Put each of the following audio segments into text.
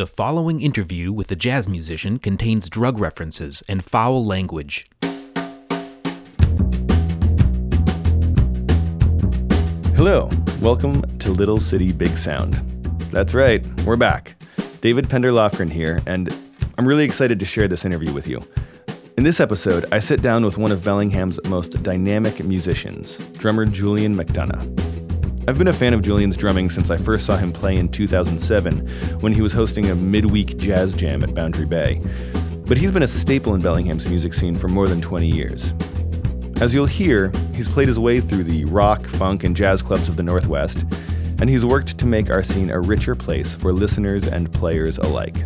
The following interview with a jazz musician contains drug references and foul language. Hello, welcome to Little City Big Sound. That's right, we're back. David Pender Lofgren here, and I'm really excited to share this interview with you. In this episode, I sit down with one of Bellingham's most dynamic musicians, drummer Julian McDonough. I've been a fan of Julian's drumming since I first saw him play in 2007 when he was hosting a midweek jazz jam at Boundary Bay. But he's been a staple in Bellingham's music scene for more than 20 years. As you'll hear, he's played his way through the rock, funk, and jazz clubs of the Northwest, and he's worked to make our scene a richer place for listeners and players alike.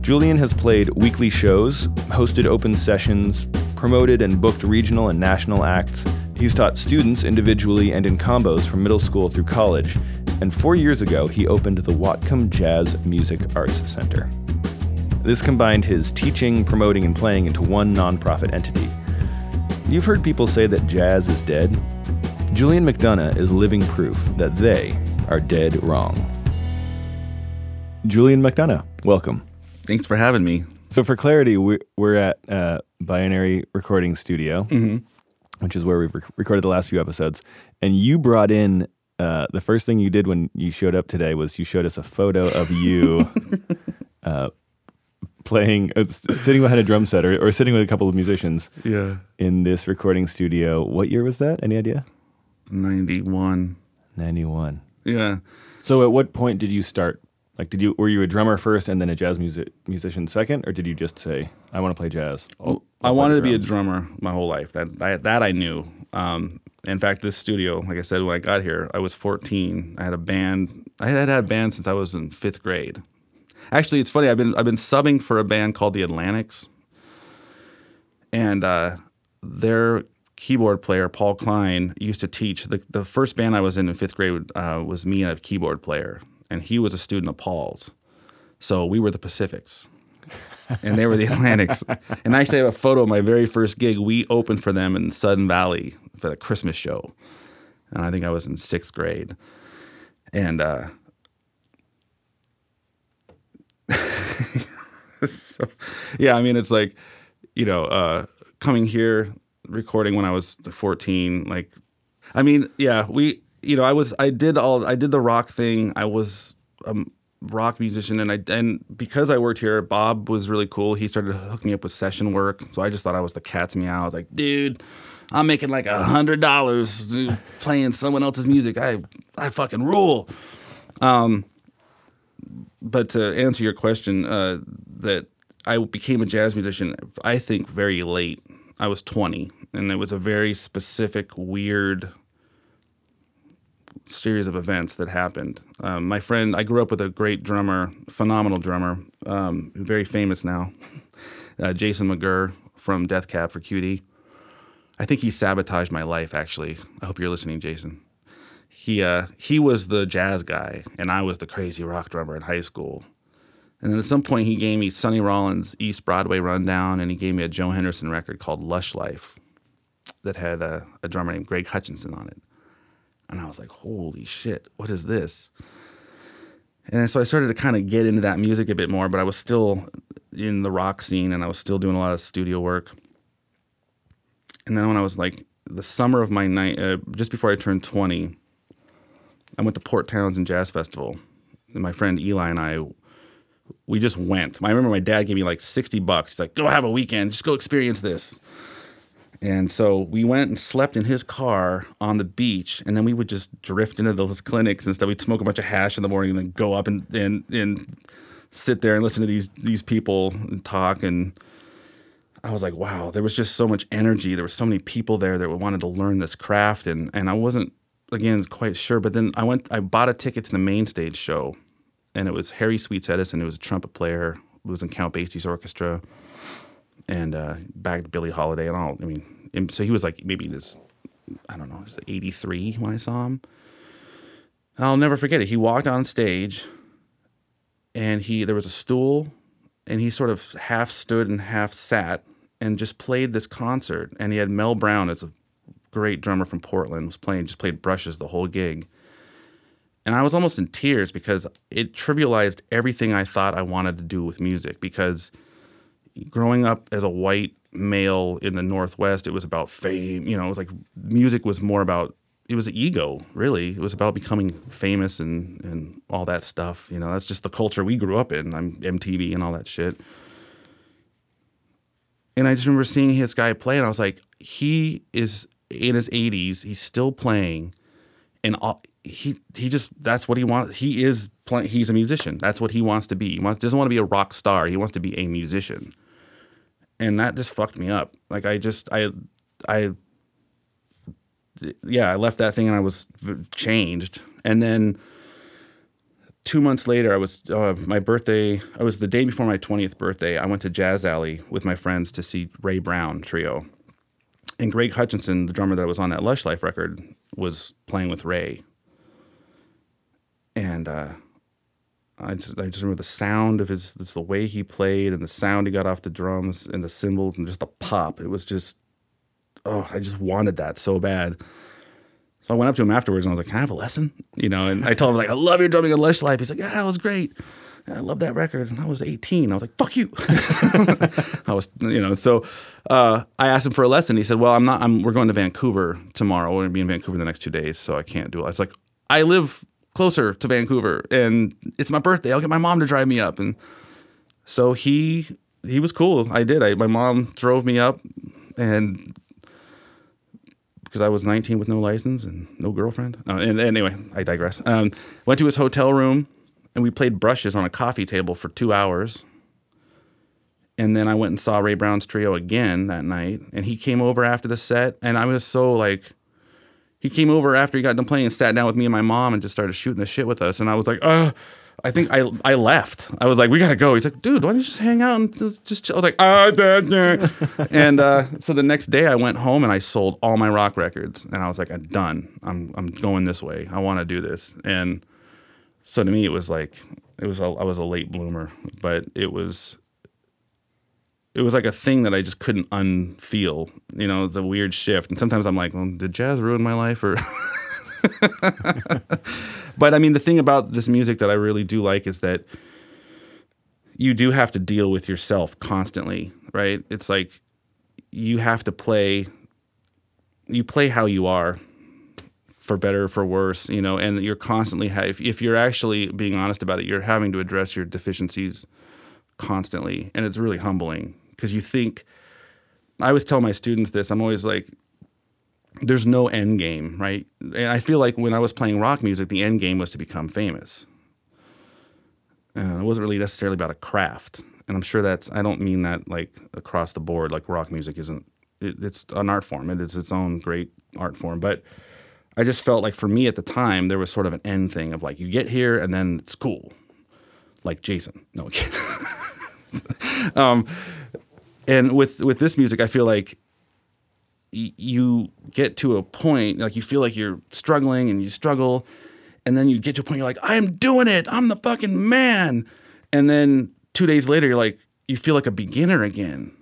Julian has played weekly shows, hosted open sessions, promoted and booked regional and national acts. He's taught students individually and in combos from middle school through college. And four years ago, he opened the Whatcom Jazz Music Arts Center. This combined his teaching, promoting, and playing into one nonprofit entity. You've heard people say that jazz is dead. Julian McDonough is living proof that they are dead wrong. Julian McDonough, welcome. Thanks for having me. So, for clarity, we- we're at uh, Binary Recording Studio, Mm-hmm. Which is where we've rec- recorded the last few episodes. And you brought in uh, the first thing you did when you showed up today was you showed us a photo of you uh, playing, uh, sitting behind a drum set or, or sitting with a couple of musicians Yeah. in this recording studio. What year was that? Any idea? 91. 91. Yeah. So, at what point did you start? Like, did you were you a drummer first and then a jazz music musician second, or did you just say, "I want to play jazz"? I'll- I wanted to be a drummer my whole life. That I, that I knew. Um, in fact, this studio, like I said, when I got here, I was 14. I had a band. I had had a band since I was in fifth grade. Actually, it's funny. I've been I've been subbing for a band called the Atlantics, and uh, their keyboard player Paul Klein used to teach. the The first band I was in in fifth grade uh, was me and a keyboard player, and he was a student of Paul's. So we were the Pacifics and they were the Atlantics. And I actually have a photo of my very first gig. We opened for them in Sudden Valley for the Christmas show. And I think I was in sixth grade. And uh, so, yeah, I mean, it's like, you know, uh, coming here, recording when I was 14, like, I mean, yeah, we, you know, I was, I did all, I did the rock thing. I was a rock musician, and I, and because I worked here, Bob was really cool. He started to hook me up with session work. So I just thought I was the cat's meow. I was like, dude, I'm making like a hundred dollars playing someone else's music. I, I fucking rule. Um, but to answer your question, uh, that I became a jazz musician, I think very late. I was 20, and it was a very specific, weird series of events that happened. Um, my friend, I grew up with a great drummer, phenomenal drummer, um, very famous now, uh, Jason McGerr from Death Cab for Cutie. I think he sabotaged my life. Actually, I hope you're listening, Jason. He uh, he was the jazz guy, and I was the crazy rock drummer in high school. And then at some point, he gave me Sonny Rollins' East Broadway rundown, and he gave me a Joe Henderson record called Lush Life that had a, a drummer named Greg Hutchinson on it. And I was like, holy shit, what is this? And so I started to kind of get into that music a bit more, but I was still in the rock scene and I was still doing a lot of studio work. And then when I was like the summer of my night, uh, just before I turned 20, I went to Port Townsend Jazz Festival. And my friend Eli and I, we just went. I remember my dad gave me like 60 bucks. He's like, go have a weekend, just go experience this. And so we went and slept in his car on the beach, and then we would just drift into those clinics and stuff. We'd smoke a bunch of hash in the morning, and then go up and and, and sit there and listen to these these people and talk. And I was like, wow, there was just so much energy. There were so many people there that wanted to learn this craft, and and I wasn't again quite sure. But then I went, I bought a ticket to the main stage show, and it was Harry Sweets Edison, who was a trumpet player, who was in Count Basie's orchestra and uh, backed Billie Holiday and all. I mean, and so he was like maybe this, I don't know, was 83 when I saw him. I'll never forget it. He walked on stage, and he there was a stool, and he sort of half stood and half sat, and just played this concert. And he had Mel Brown as a great drummer from Portland was playing, just played brushes the whole gig. and I was almost in tears because it trivialized everything I thought I wanted to do with music. Because growing up as a white male in the Northwest, it was about fame. You know, it was like music was more about it was ego, really. It was about becoming famous and and all that stuff. You know, that's just the culture we grew up in. I'm MTV and all that shit. And I just remember seeing this guy play, and I was like, he is in his 80s. He's still playing, and all, he he just that's what he wants. He is. He's a musician. That's what he wants to be. He wants, doesn't want to be a rock star. He wants to be a musician, and that just fucked me up. Like I just I I yeah I left that thing and I was changed. And then two months later, I was uh, my birthday. I was the day before my twentieth birthday. I went to Jazz Alley with my friends to see Ray Brown Trio, and Greg Hutchinson, the drummer that was on that Lush Life record, was playing with Ray and uh, I just, I just remember the sound of his, the way he played, and the sound he got off the drums, and the cymbals, and just the pop. It was just, oh, I just wanted that so bad. So I went up to him afterwards, and I was like, "Can I have a lesson?" You know, and I told him like, "I love your drumming on Lush Life." He's like, "Yeah, that was great." I love that record. And I was 18. I was like, fuck you. I was, you know, so uh, I asked him for a lesson. He said, well, I'm not, I'm, we're going to Vancouver tomorrow. We're going to be in Vancouver the next two days. So I can't do it. I was like, I live closer to Vancouver and it's my birthday. I'll get my mom to drive me up. And so he he was cool. I did. I, my mom drove me up and because I was 19 with no license and no girlfriend. Uh, and, and, anyway, I digress. Um, went to his hotel room and we played brushes on a coffee table for two hours. And then I went and saw Ray Brown's trio again that night. And he came over after the set. And I was so like, he came over after he got done playing and sat down with me and my mom and just started shooting the shit with us. And I was like, uh, I think I I left. I was like, we gotta go. He's like, dude, why don't you just hang out and just chill? I was like, ah, da, da. and uh, so the next day I went home and I sold all my rock records and I was like, I'm done. I'm I'm going this way. I want to do this. And so to me, it was like it was a, I was a late bloomer, but it was it was like a thing that I just couldn't unfeel. You know, it's a weird shift. And sometimes I'm like, well, did jazz ruin my life or But I mean the thing about this music that I really do like is that you do have to deal with yourself constantly, right? It's like you have to play you play how you are for better or for worse, you know, and you're constantly if, if you're actually being honest about it, you're having to address your deficiencies constantly and it's really humbling because you think I always tell my students this. I'm always like, there's no end game, right? And I feel like when I was playing rock music, the end game was to become famous. And it wasn't really necessarily about a craft. And I'm sure that's, I don't mean that like across the board, like rock music isn't, it, it's an art form. It is its own great art form. But I just felt like for me at the time, there was sort of an end thing of like, you get here and then it's cool. Like Jason. No, um, and with with this music, I feel like y- you get to a point like you feel like you're struggling and you struggle, and then you get to a point you're like, I'm doing it, I'm the fucking man, and then two days later you're like, you feel like a beginner again,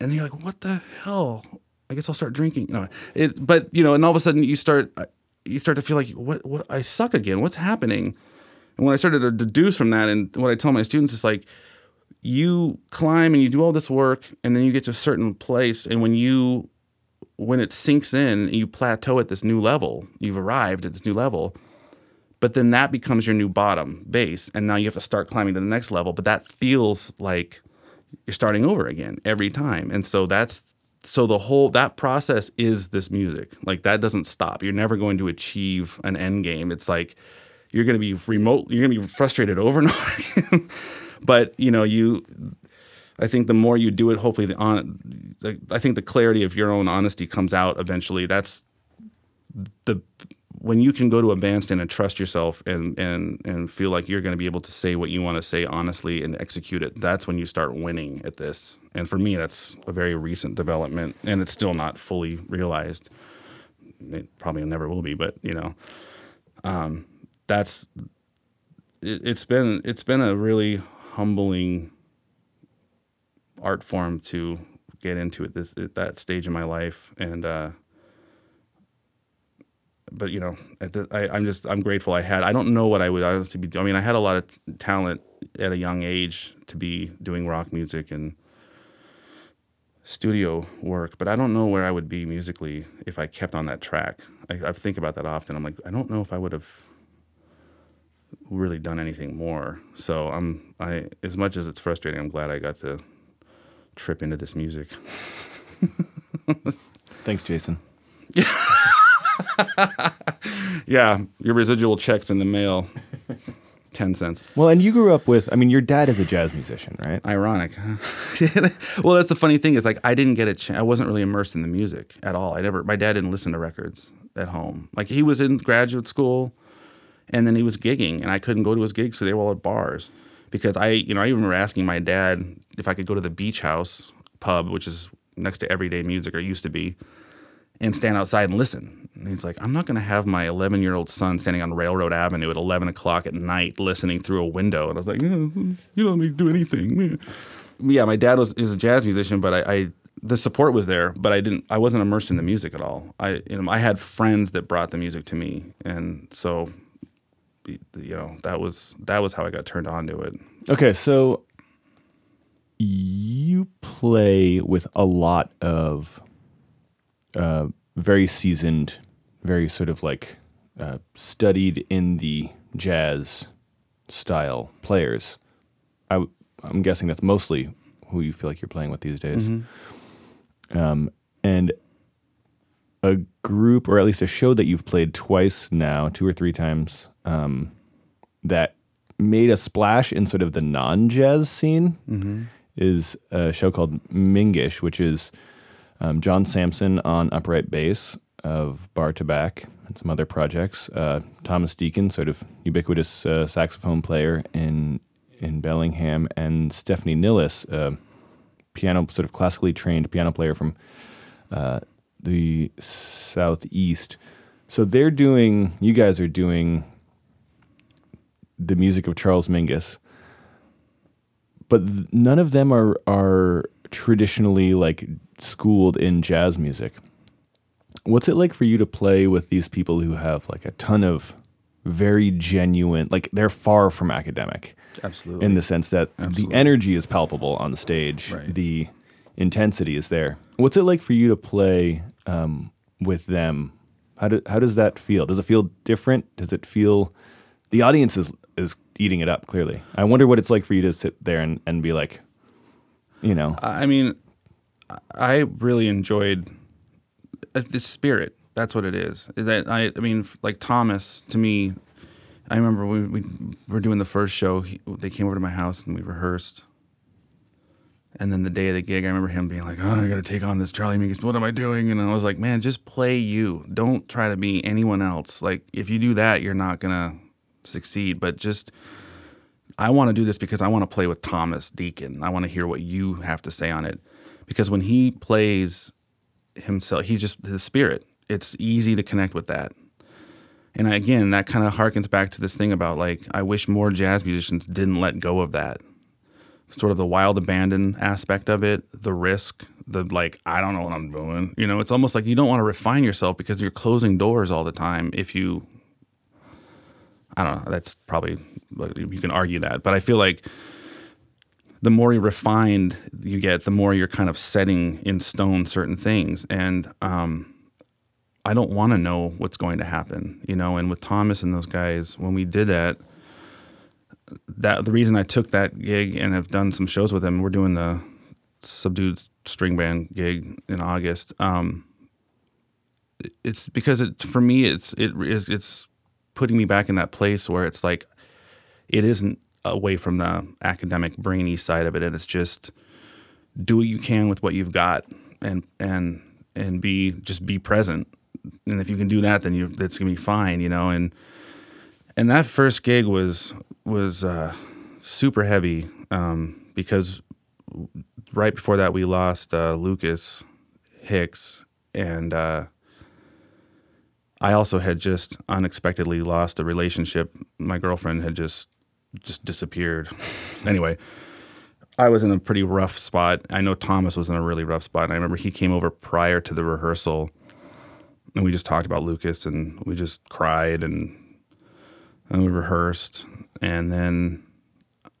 and you're like, what the hell? I guess I'll start drinking. No, it, but you know, and all of a sudden you start you start to feel like what what I suck again. What's happening? And when I started to deduce from that, and what I tell my students is like you climb and you do all this work and then you get to a certain place and when you when it sinks in you plateau at this new level. You've arrived at this new level. But then that becomes your new bottom base and now you have to start climbing to the next level. But that feels like you're starting over again every time. And so that's so the whole that process is this music. Like that doesn't stop. You're never going to achieve an end game. It's like you're going to be remote you're going to be frustrated over and over again but you know, you, I think the more you do it, hopefully the on, the, I think the clarity of your own honesty comes out eventually. That's the when you can go to a bandstand and trust yourself and and and feel like you're going to be able to say what you want to say honestly and execute it. That's when you start winning at this. And for me, that's a very recent development, and it's still not fully realized. It probably never will be, but you know, um, that's it, it's been it's been a really humbling art form to get into at this at that stage in my life and uh, but you know, the, I, am just I'm grateful I had. I don't know what I would honestly be. I mean, I had a lot of talent at a young age to be doing rock music and studio work, but I don't know where I would be musically if I kept on that track. I, I think about that often. I'm like, I don't know if I would have really done anything more. So I'm I as much as it's frustrating, I'm glad I got to trip into this music. Thanks, Jason. yeah, your residual checks in the mail. 10 cents. Well, and you grew up with, I mean, your dad is a jazz musician, right? Ironic. Huh? well, that's the funny thing is like I didn't get a chance. I wasn't really immersed in the music at all. I never, my dad didn't listen to records at home. Like he was in graduate school and then he was gigging and I couldn't go to his gigs so they were all at bars because I, you know, I even remember asking my dad if I could go to the beach house pub, which is next to everyday music or used to be and stand outside and listen. And he's like, I'm not going to have my 11 year old son standing on Railroad Avenue at 11 o'clock at night listening through a window. And I was like, you don't need to do anything. Yeah, my dad was is a jazz musician, but I, I the support was there, but I didn't. I wasn't immersed in the music at all. I you know I had friends that brought the music to me, and so you know that was that was how I got turned on to it. Okay, so you play with a lot of uh, very seasoned, very sort of like uh, studied in the jazz style players. I, am guessing that's mostly who you feel like you're playing with these days. Mm-hmm. Um, and a group, or at least a show that you've played twice now, two or three times, um, that made a splash in sort of the non jazz scene mm-hmm. is a show called Mingish, which is um, John Sampson on upright bass of Bar Tabac and some other projects. Uh, Thomas Deacon, sort of ubiquitous uh, saxophone player in in Bellingham, and Stephanie Nilles, uh, piano sort of classically trained piano player from uh, the southeast. So they're doing. You guys are doing the music of Charles Mingus, but none of them are are traditionally like schooled in jazz music. What's it like for you to play with these people who have like a ton of very genuine, like they're far from academic. Absolutely. In the sense that Absolutely. the energy is palpable on the stage, right. the intensity is there. What's it like for you to play um, with them? How, do, how does that feel? Does it feel different? Does it feel the audience is is eating it up clearly? I wonder what it's like for you to sit there and, and be like, you know. I mean, I really enjoyed uh, the spirit. That's what it is. That I, I mean, like Thomas to me. I remember we, we were doing the first show. He, they came over to my house and we rehearsed. And then the day of the gig, I remember him being like, "Oh, I got to take on this Charlie Mingus. What am I doing?" And I was like, "Man, just play you. Don't try to be anyone else. Like, if you do that, you're not gonna succeed. But just, I want to do this because I want to play with Thomas Deacon. I want to hear what you have to say on it." because when he plays himself, he's just his spirit. It's easy to connect with that. And again, that kind of harkens back to this thing about like, I wish more jazz musicians didn't let go of that. Sort of the wild abandon aspect of it, the risk, the like, I don't know what I'm doing. You know, it's almost like you don't want to refine yourself because you're closing doors all the time if you, I don't know, that's probably, you can argue that. But I feel like the more refined you get, the more you're kind of setting in stone certain things. And um, I don't want to know what's going to happen, you know. And with Thomas and those guys, when we did that, that the reason I took that gig and have done some shows with them, we're doing the subdued string band gig in August. Um, it's because it for me, it's it it's putting me back in that place where it's like it isn't away from the academic brainy side of it. And it's just do what you can with what you've got and and and be just be present. And if you can do that then you that's gonna be fine you know? And and that first gig was was uh, super heavy um, because right before that we lost uh, Lucas Hicks and uh, I also had just unexpectedly lost a relationship. My girlfriend had just just disappeared. anyway, I was in a pretty rough spot. I know Thomas was in a really rough spot. And I remember he came over prior to the rehearsal and we just talked about Lucas, and we just cried, and and we rehearsed, and then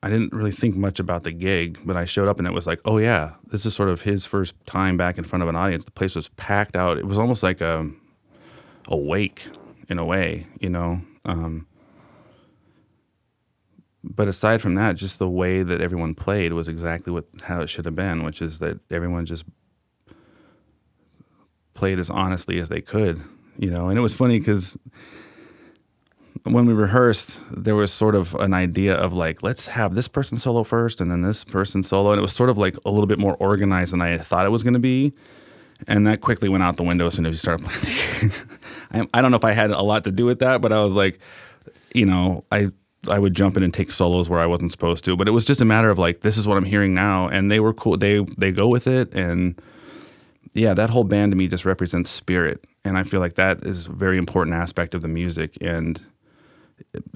I didn't really think much about the gig, but I showed up, and it was like, oh yeah, this is sort of his first time back in front of an audience. The place was packed out. It was almost like a a wake in a way, you know. Um, but aside from that, just the way that everyone played was exactly what how it should have been, which is that everyone just played as honestly as they could, you know. And it was funny because when we rehearsed, there was sort of an idea of like, let's have this person solo first and then this person solo. And it was sort of like a little bit more organized than I thought it was going to be. And that quickly went out the window as soon as we started playing. I, I don't know if I had a lot to do with that, but I was like, you know, I I would jump in and take solos where I wasn't supposed to. But it was just a matter of like, this is what I'm hearing now, and they were cool. They they go with it, and yeah, that whole band to me just represents spirit, and I feel like that is a very important aspect of the music. And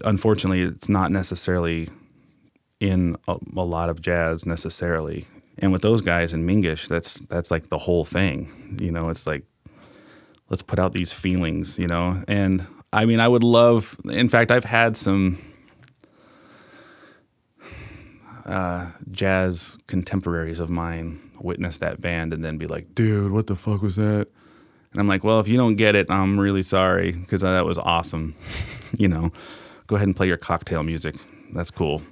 unfortunately, it's not necessarily in a, a lot of jazz necessarily. And with those guys in Mingish, that's that's like the whole thing. You know, it's like let's put out these feelings. You know, and I mean, I would love. In fact, I've had some uh, jazz contemporaries of mine witness that band and then be like, dude, what the fuck was that? And I'm like, well, if you don't get it, I'm really sorry because that was awesome. you know, go ahead and play your cocktail music. That's cool.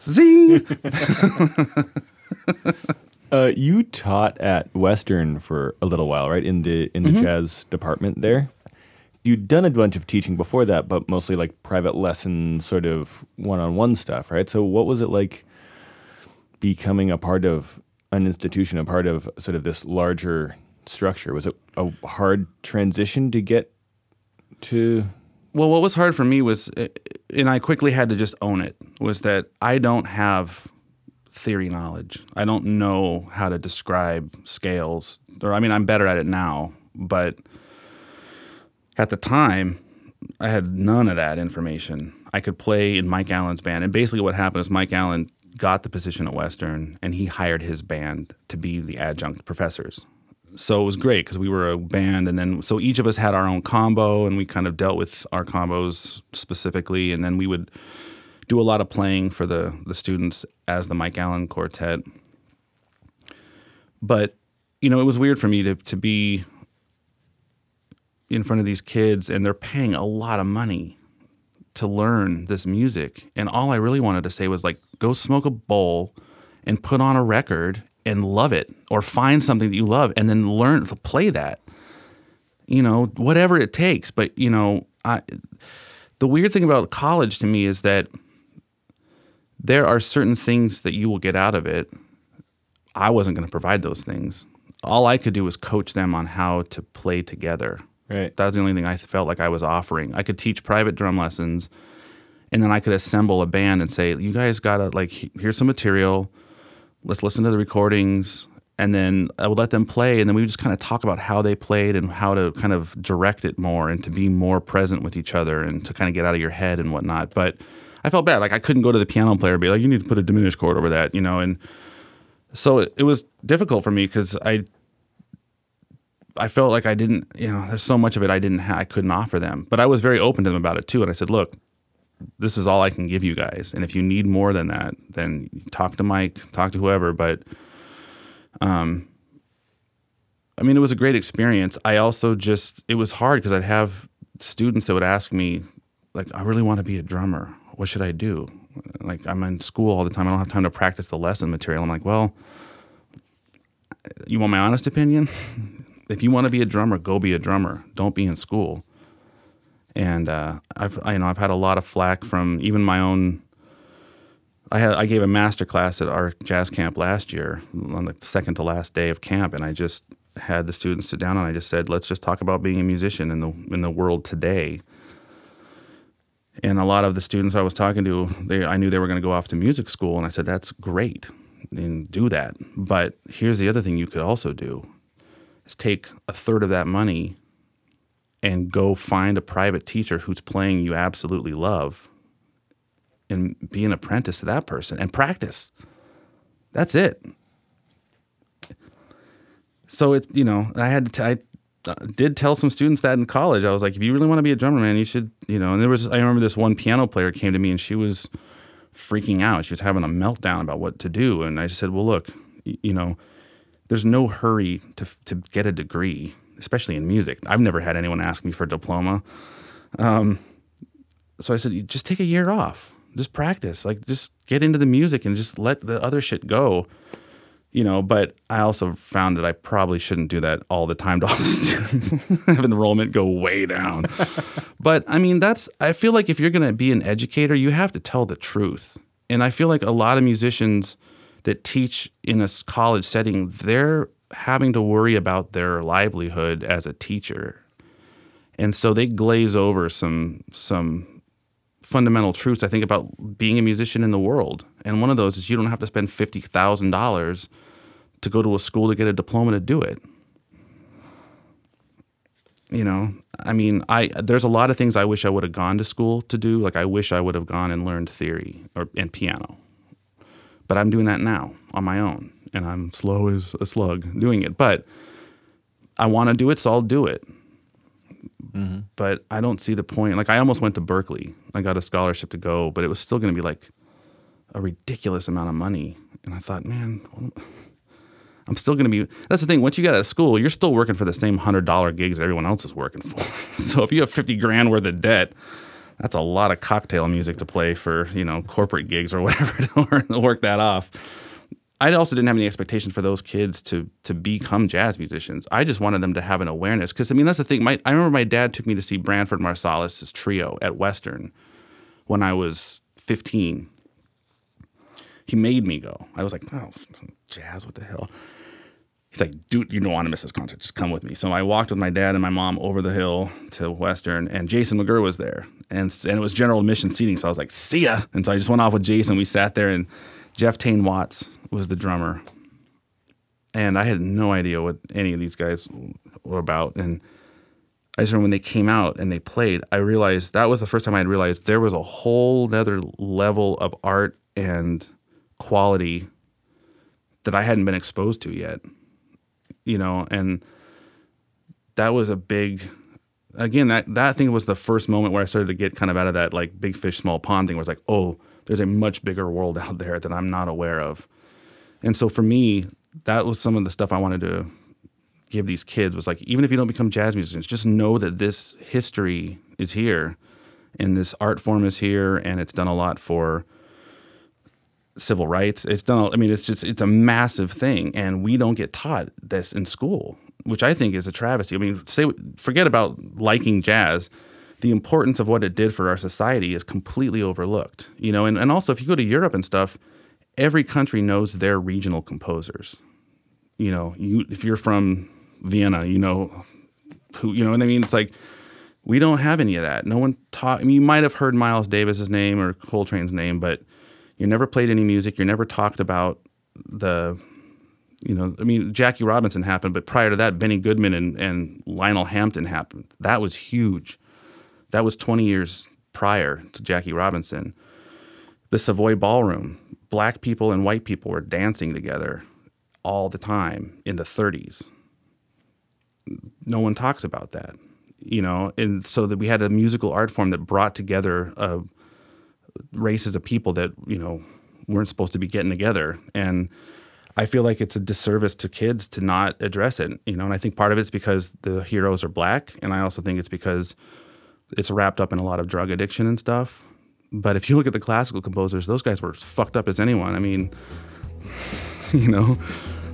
Zing! uh, you taught at Western for a little while, right? In the in the mm-hmm. jazz department there you'd done a bunch of teaching before that, but mostly like private lessons, sort of one-on-one stuff, right? So what was it like becoming a part of an institution, a part of sort of this larger structure? Was it a hard transition to get to? Well, what was hard for me was, eh, and I quickly had to just own it, was that I don't have theory knowledge. I don't know how to describe scales, or I mean, I'm better at it now, but at the time, I had none of that information. I could play in Mike Allen's band, and basically what happened is Mike Allen got the position at Western, and he hired his band to be the adjunct professors. So it was great because we were a band, and then so each of us had our own combo, and we kind of dealt with our combos specifically, and then we would do a lot of playing for the the students as the Mike Allen Quartet. But you know, it was weird for me to to be in front of these kids and they're paying a lot of money to learn this music. And all I really wanted to say was like, go smoke a bowl and put on a record and love it or find something that you love and then learn to play that. You know, whatever it takes. But, you know, I, the weird thing about college to me is that there are certain things that you will get out of it. I wasn't going to provide those things. All I could do was coach them on how to play together Right. That was the only thing I felt like I was offering. I could teach private drum lessons, and then I could assemble a band and say, "You guys gotta like, here's some material. Let's listen to the recordings." And then I would let them play, and then we would just kind of talk about how they played and how to kind of direct it more and to be more present with each other and to kind of get out of your head and whatnot. But I felt bad. Like I couldn't go to the piano player and be like, "You need to put a diminished chord over that," you know. And so it, it was difficult for me because I I felt like I didn't, you know, there's so much of it I didn't, ha- I couldn't offer them. But I was very open to them about it too, and I said, look, this is all I can give you guys, and if you need more than that, then talk to Mike, talk to whoever. But, um, I mean, it was a great experience. I also just, it was hard because I'd have students that would ask me, like, I really want to be a drummer. What should I do? Like, I'm in school all the time. I don't have time to practice the lesson material. I'm like, well, you want my honest opinion? if you want to be a drummer, go be a drummer. Don't be in school. And uh, I've I, you know I've had a lot of flack from even my own. I had I gave a master class at our jazz camp last year on the second to last day of camp, and I just had the students sit down and I just said, let's just talk about being a musician in the in the world today. And a lot of the students I was talking to, they I knew they were going to go off to music school, and I said that's great, and do that. But here's the other thing you could also do is take a third of that money and go find a private teacher who's playing you absolutely love and be an apprentice to that person and practice. That's it. so it's you know I had to I uh, did tell some students that in college. I was like, if you really want to be a drummer, man, you should you know. And there was I remember this one piano player came to me and she was freaking out. She was having a meltdown about what to do, and I just said, well, look, you know, there's no hurry to to get a degree, especially in music. I've never had anyone ask me for a diploma. Um, so I said, just take a year off, just practice, like just get into the music and just let the other shit go you know, but I also found that I probably shouldn't do that all the time to all the students. Have enrollment go way down. but I mean, that's, I feel like if you're going to be an educator, you have to tell the truth. And I feel like a lot of musicians that teach in a college setting, they're having to worry about their livelihood as a teacher. And so they glaze over some, some fundamental truths I think about being a musician in the world. And one of those is you don't have to spend fifty thousand dollars to go to a school to get a diploma to do it. You know, I mean, I there's a lot of things I wish I would have gone to school to do. Like I wish I would have gone and learned theory or and piano. But I'm doing that now on my own, and I'm slow as a slug doing it. But I want to do it, so I'll do it mm-hmm. but I don't see the point. Like I almost went to Berklee. I got a scholarship to go, but it was still going to be like a ridiculous amount of money. And I thought, man, I'm still going to be. That's the thing. Once you get out of school, you're still working for the same hundred dollar gigs everyone else is working for. so if you have fifty grand worth of debt, that's a lot of cocktail music to play for you know corporate gigs or whatever to work that off. I also didn't have any expectations for those kids to to become jazz musicians. I just wanted them to have an awareness because I mean that's the thing. My I remember my dad took me to see Branford Marsalis' trio at Western when I was 15. He made me go. I was like, oh, jazz, what the hell? He's like, dude, you don't want to miss this concert. Just come with me. So I walked with my dad and my mom over the hill to Western, and Jason McGerr was there, and and it was general admission seating. So I was like, see ya. And so I just went off with Jason. We sat there, and Jeff Tain Watts was the drummer, and I had no idea what any of these guys were about. And I just remember when they came out and they played, I realized that was the first time I had realized there was a whole other level of art and quality that I hadn't been exposed to yet. You know, and that was a big again, that that thing was the first moment where I started to get kind of out of that like big fish, small pond thing where it's like, oh, there's a much bigger world out there that I'm not aware of. And so for me, that was some of the stuff I wanted to give these kids was like, even if you don't become jazz musicians, just know that this history is here and this art form is here and it's done a lot for civil rights. It's done, I mean, it's just, it's a massive thing. And we don't get taught this in school, which I think is a travesty. I mean, say, forget about liking jazz. The importance of what it did for our society is completely overlooked, you know. And, and also, if you go to Europe and stuff, every country knows their regional composers. You know, you if you're from Vienna, you know who, you know what I mean. It's like we don't have any of that. No one taught. I mean, you might have heard Miles Davis's name or Coltrane's name, but you never played any music. You never talked about the, you know, I mean, Jackie Robinson happened, but prior to that, Benny Goodman and, and Lionel Hampton happened. That was huge. That was 20 years prior to Jackie Robinson. The Savoy Ballroom, black people and white people were dancing together all the time in the 30s. No one talks about that, you know, and so that we had a musical art form that brought together uh, races of people that you know weren't supposed to be getting together, and I feel like it's a disservice to kids to not address it, you know, and I think part of it's because the heroes are black, and I also think it's because it's wrapped up in a lot of drug addiction and stuff. But if you look at the classical composers, those guys were fucked up as anyone. I mean, you know,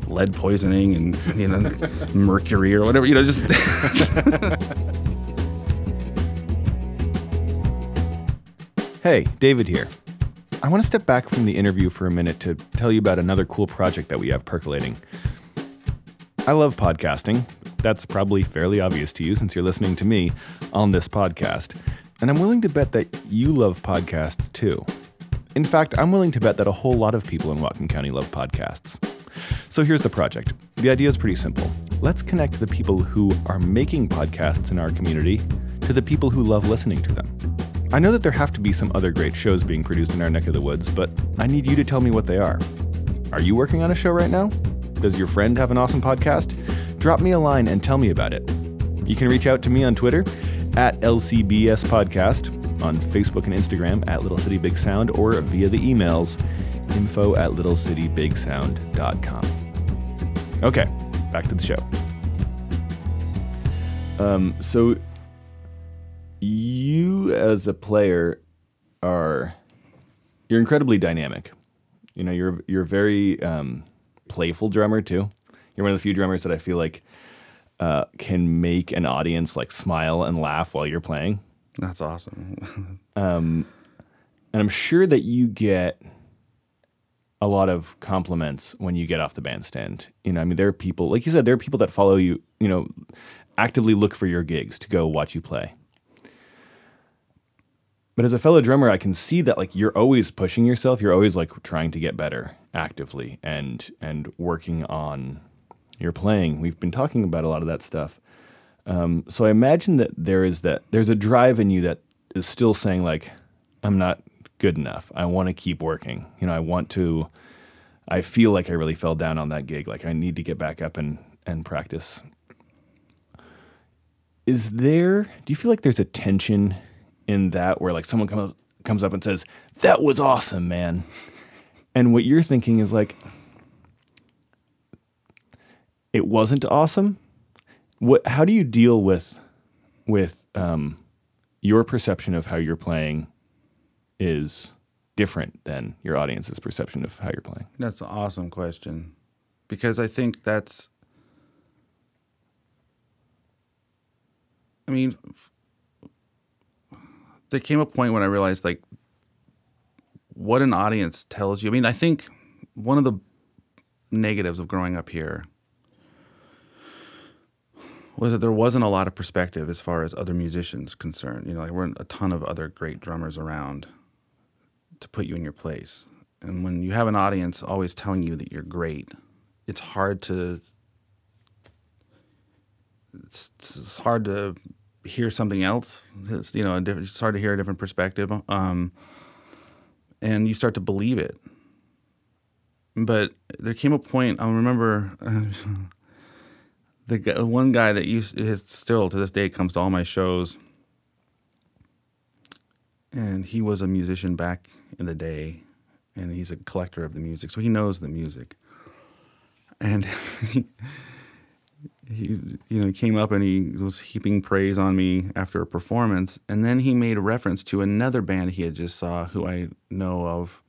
lead poisoning and you know, mercury or whatever. You know, just Hey, David here. I want to step back from the interview for a minute to tell you about another cool project that we have percolating. I love podcasting. That's probably fairly obvious to you since you're listening to me on this podcast. And I'm willing to bet that you love podcasts too. In fact, I'm willing to bet that a whole lot of people in Whatcom County love podcasts. So here's the project. The idea is pretty simple. Let's connect the people who are making podcasts in our community to the people who love listening to them. I know that there have to be some other great shows being produced in our neck of the woods, but I need you to tell me what they are. Are you working on a show right now? Does your friend have an awesome podcast? drop me a line and tell me about it. You can reach out to me on Twitter at LCBS Podcast, on Facebook and Instagram at Little City Big Sound, or via the emails info at littlecitybigsound.com. Okay, back to the show. Um, so you as a player are you're incredibly dynamic. You know, you're you're a very um, playful drummer too. You're one of the few drummers that I feel like uh, can make an audience like smile and laugh while you're playing. That's awesome. Um, and I'm sure that you get a lot of compliments when you get off the bandstand. You know, I mean, there are people, like you said, there are people that follow you. You know, actively look for your gigs to go watch you play. But as a fellow drummer, I can see that like you're always pushing yourself. You're always like trying to get better actively and and working on your playing. We've been talking about a lot of that stuff. Um, so I imagine that there is that there's a drive in you that is still saying like, I'm not good enough. I want to keep working. You know, I want to. I feel like I really fell down on that gig. Like I need to get back up and and practice. Is there? Do you feel like there's a tension in that where like someone comes comes up and says that was awesome, man, and what you're thinking is like, it wasn't awesome. What? How do you deal with with um, your perception of how you're playing is different than your audience's perception of how you're playing? That's an awesome question because I think that's. I mean, there came a point when I realized like what an audience tells you. I mean, I think one of the negatives of growing up here was that there wasn't a lot of perspective as far as other musicians concerned. You know, there weren't a ton of other great drummers around to put you in your place. And when you have an audience always telling you that you're great, it's hard to it's, it's hard to hear something else. It's, you know, it's hard to hear a different perspective, um, and you start to believe it. But there came a point. I remember the guy, uh, one guy that used still to this day comes to all my shows, and he was a musician back in the day, and he's a collector of the music, so he knows the music. And he, he you know, came up and he was heaping praise on me after a performance, and then he made a reference to another band he had just saw, who I know of,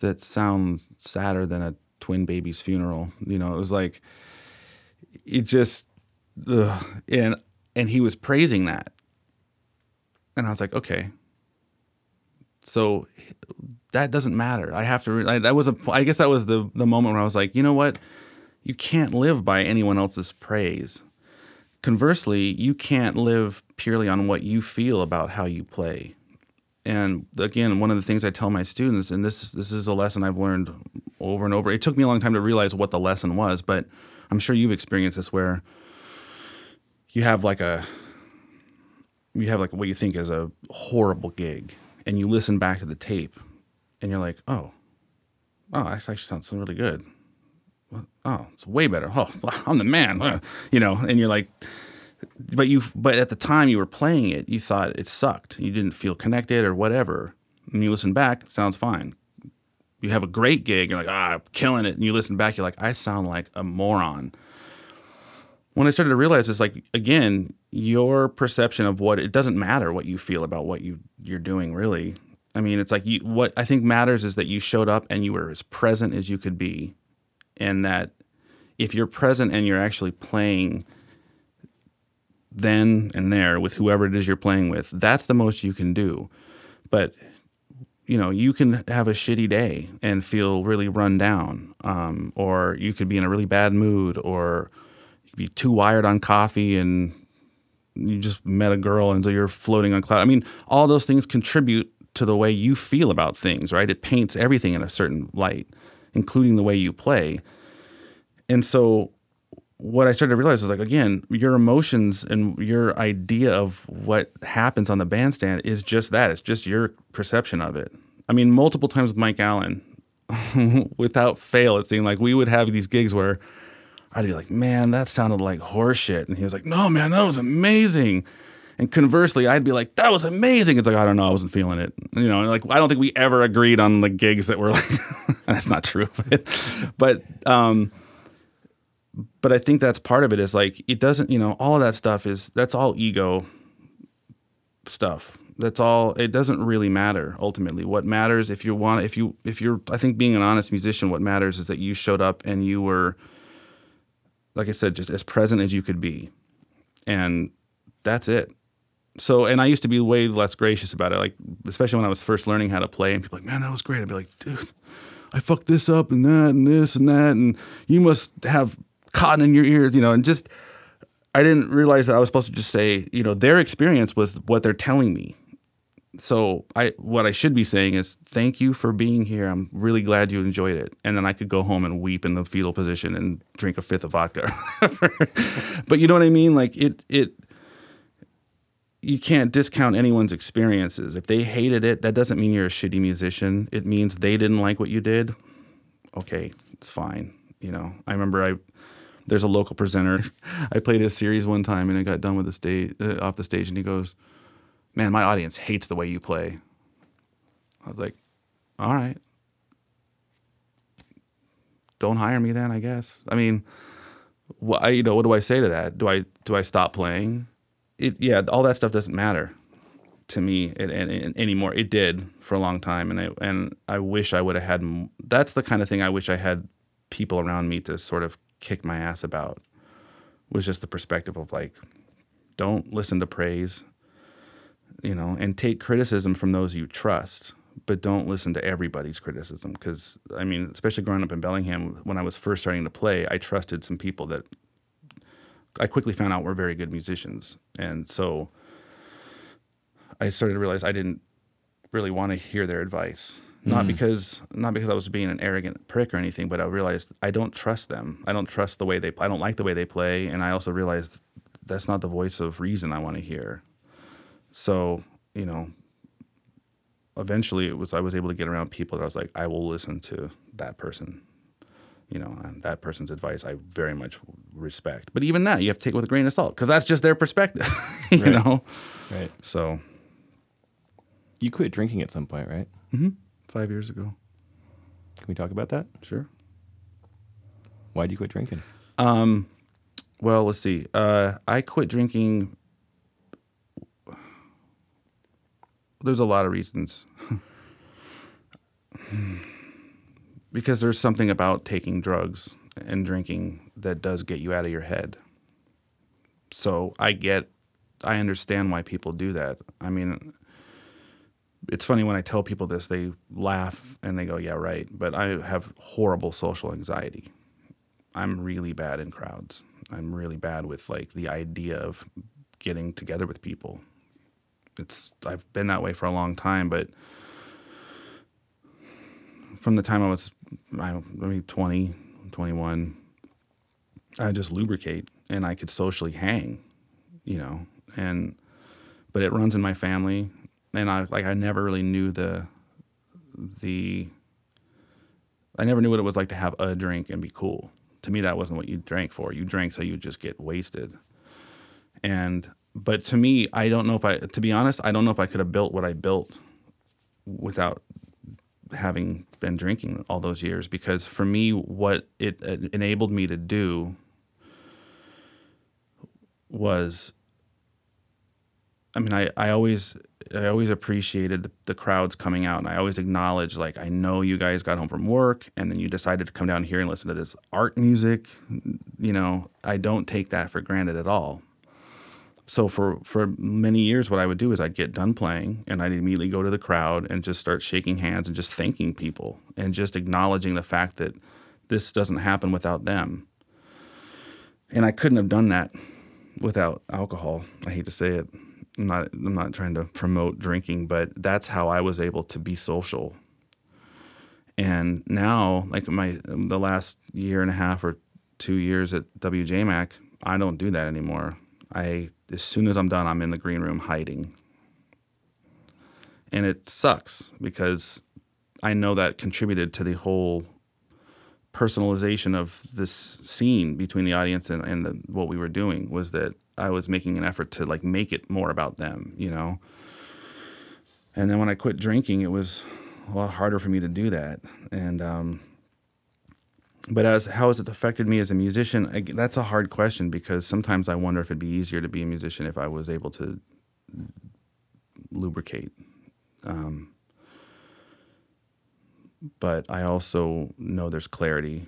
that sounds sadder than a twin baby's funeral. You know, it was like it just ugh. and and he was praising that. And i was like okay. So that doesn't matter. I have to I, that was a i guess that was the the moment where i was like you know what? You can't live by anyone else's praise. Conversely you can't live purely on what you feel about how you play. And again one of the things i tell my students and this this is a lesson i've learned over and over it took me a long time to realize what the lesson was but I'm sure you've experienced this where you have like a you have like what you think is a horrible gig and you listen back to the tape and you're like, oh, oh, this actually sounds really good. Oh, it's way better. Oh, I'm the man, you know. And you're like, but you, but at the time you were playing it, you thought it sucked. You didn't feel connected or whatever. And you listen back, sounds fine you have a great gig, you're like, ah, I'm killing it. And you listen back, you're like, I sound like a moron. When I started to realize it's like, again, your perception of what it doesn't matter what you feel about what you you're doing, really. I mean, it's like you what I think matters is that you showed up and you were as present as you could be. And that if you're present and you're actually playing then and there with whoever it is you're playing with, that's the most you can do. But you know, you can have a shitty day and feel really run down, um, or you could be in a really bad mood, or you be too wired on coffee and you just met a girl and so you're floating on cloud. I mean, all those things contribute to the way you feel about things, right? It paints everything in a certain light, including the way you play. And so what I started to realize is like again, your emotions and your idea of what happens on the bandstand is just that. It's just your perception of it. I mean, multiple times with Mike Allen, without fail, it seemed like we would have these gigs where I'd be like, man, that sounded like horseshit. And he was like, no, man, that was amazing. And conversely, I'd be like, that was amazing. It's like, I don't know, I wasn't feeling it. You know, like, I don't think we ever agreed on the gigs that were like, that's not true. but, um, but I think that's part of it is like, it doesn't, you know, all of that stuff is, that's all ego stuff. That's all. It doesn't really matter ultimately. What matters if you want, if you, if you're, I think being an honest musician, what matters is that you showed up and you were, like I said, just as present as you could be. And that's it. So, and I used to be way less gracious about it, like, especially when I was first learning how to play, and people like, man, that was great. I'd be like, dude, I fucked this up and that and this and that, and you must have cotton in your ears, you know, and just, I didn't realize that I was supposed to just say, you know, their experience was what they're telling me. So I what I should be saying is thank you for being here. I'm really glad you enjoyed it. And then I could go home and weep in the fetal position and drink a fifth of vodka. but you know what I mean? Like it it you can't discount anyone's experiences. If they hated it, that doesn't mean you're a shitty musician. It means they didn't like what you did. Okay, it's fine. You know, I remember I there's a local presenter. I played a series one time and I got done with the stage uh, off the stage and he goes, "Man, my audience hates the way you play." I was like, "All right. Don't hire me then, I guess." I mean, what I, you know, what do I say to that? Do I do I stop playing? It yeah, all that stuff doesn't matter to me it, it, anymore. It did for a long time, and I and I wish I would have had. That's the kind of thing I wish I had people around me to sort of kick my ass about. Was just the perspective of like, don't listen to praise, you know, and take criticism from those you trust, but don't listen to everybody's criticism. Because I mean, especially growing up in Bellingham, when I was first starting to play, I trusted some people that I quickly found out were very good musicians, and so I started to realize I didn't really want to hear their advice. Not mm. because not because I was being an arrogant prick or anything, but I realized I don't trust them. I don't trust the way they. I don't like the way they play, and I also realized that's not the voice of reason I want to hear. So you know, eventually it was I was able to get around people that I was like, I will listen to that person. You know, and that person's advice I very much respect. But even that, you have to take it with a grain of salt because that's just their perspective. you Right. know, Right. so You quit drinking at some point, right? Mm-hmm. Five years ago, Can we talk about that? sure. Why'd you quit drinking? Um, well, let's see. Uh, I quit drinking. There's a lot of reasons. because there's something about taking drugs and drinking that does get you out of your head. So I get, I understand why people do that. I mean, it's funny when I tell people this, they laugh and they go, yeah, right. But I have horrible social anxiety. I'm really bad in crowds. I'm really bad with like the idea of getting together with people. It's I've been that way for a long time, but from the time I was I maybe 20, 21, I just lubricate and I could socially hang, you know. And but it runs in my family and I like I never really knew the the I never knew what it was like to have a drink and be cool. To me, that wasn't what you drank for. You drank so you just get wasted. And but to me, I don't know if I. To be honest, I don't know if I could have built what I built without having been drinking all those years. Because for me, what it, enabled me to do was I mean, I, I always I always appreciated the, the crowds coming out, and I always acknowledged like I know you guys got home from work, and then you decided to come down here and listen to this art music. You know, I don't take that for granted at all. So for for many years, what I would do is I'd get done playing, and I'd immediately go to the crowd and just start shaking hands and just thanking people and just acknowledging the fact that this doesn't happen without them. And I couldn't have done that without alcohol. I hate to say it. I'm not I'm not trying to promote drinking, but that's how I was able to be social. And now, like my the last year and a half or two years at WJMac, I don't do that anymore. I as soon as I'm done, I'm in the green room hiding. And it sucks because I know that contributed to the whole personalization of this scene between the audience and, and the, what we were doing was that I was making an effort to like make it more about them, you know. And then when I quit drinking, it was a lot harder for me to do that. And um, but as how has it affected me as a musician? I, that's a hard question because sometimes I wonder if it'd be easier to be a musician if I was able to lubricate. Um, but I also know there's clarity.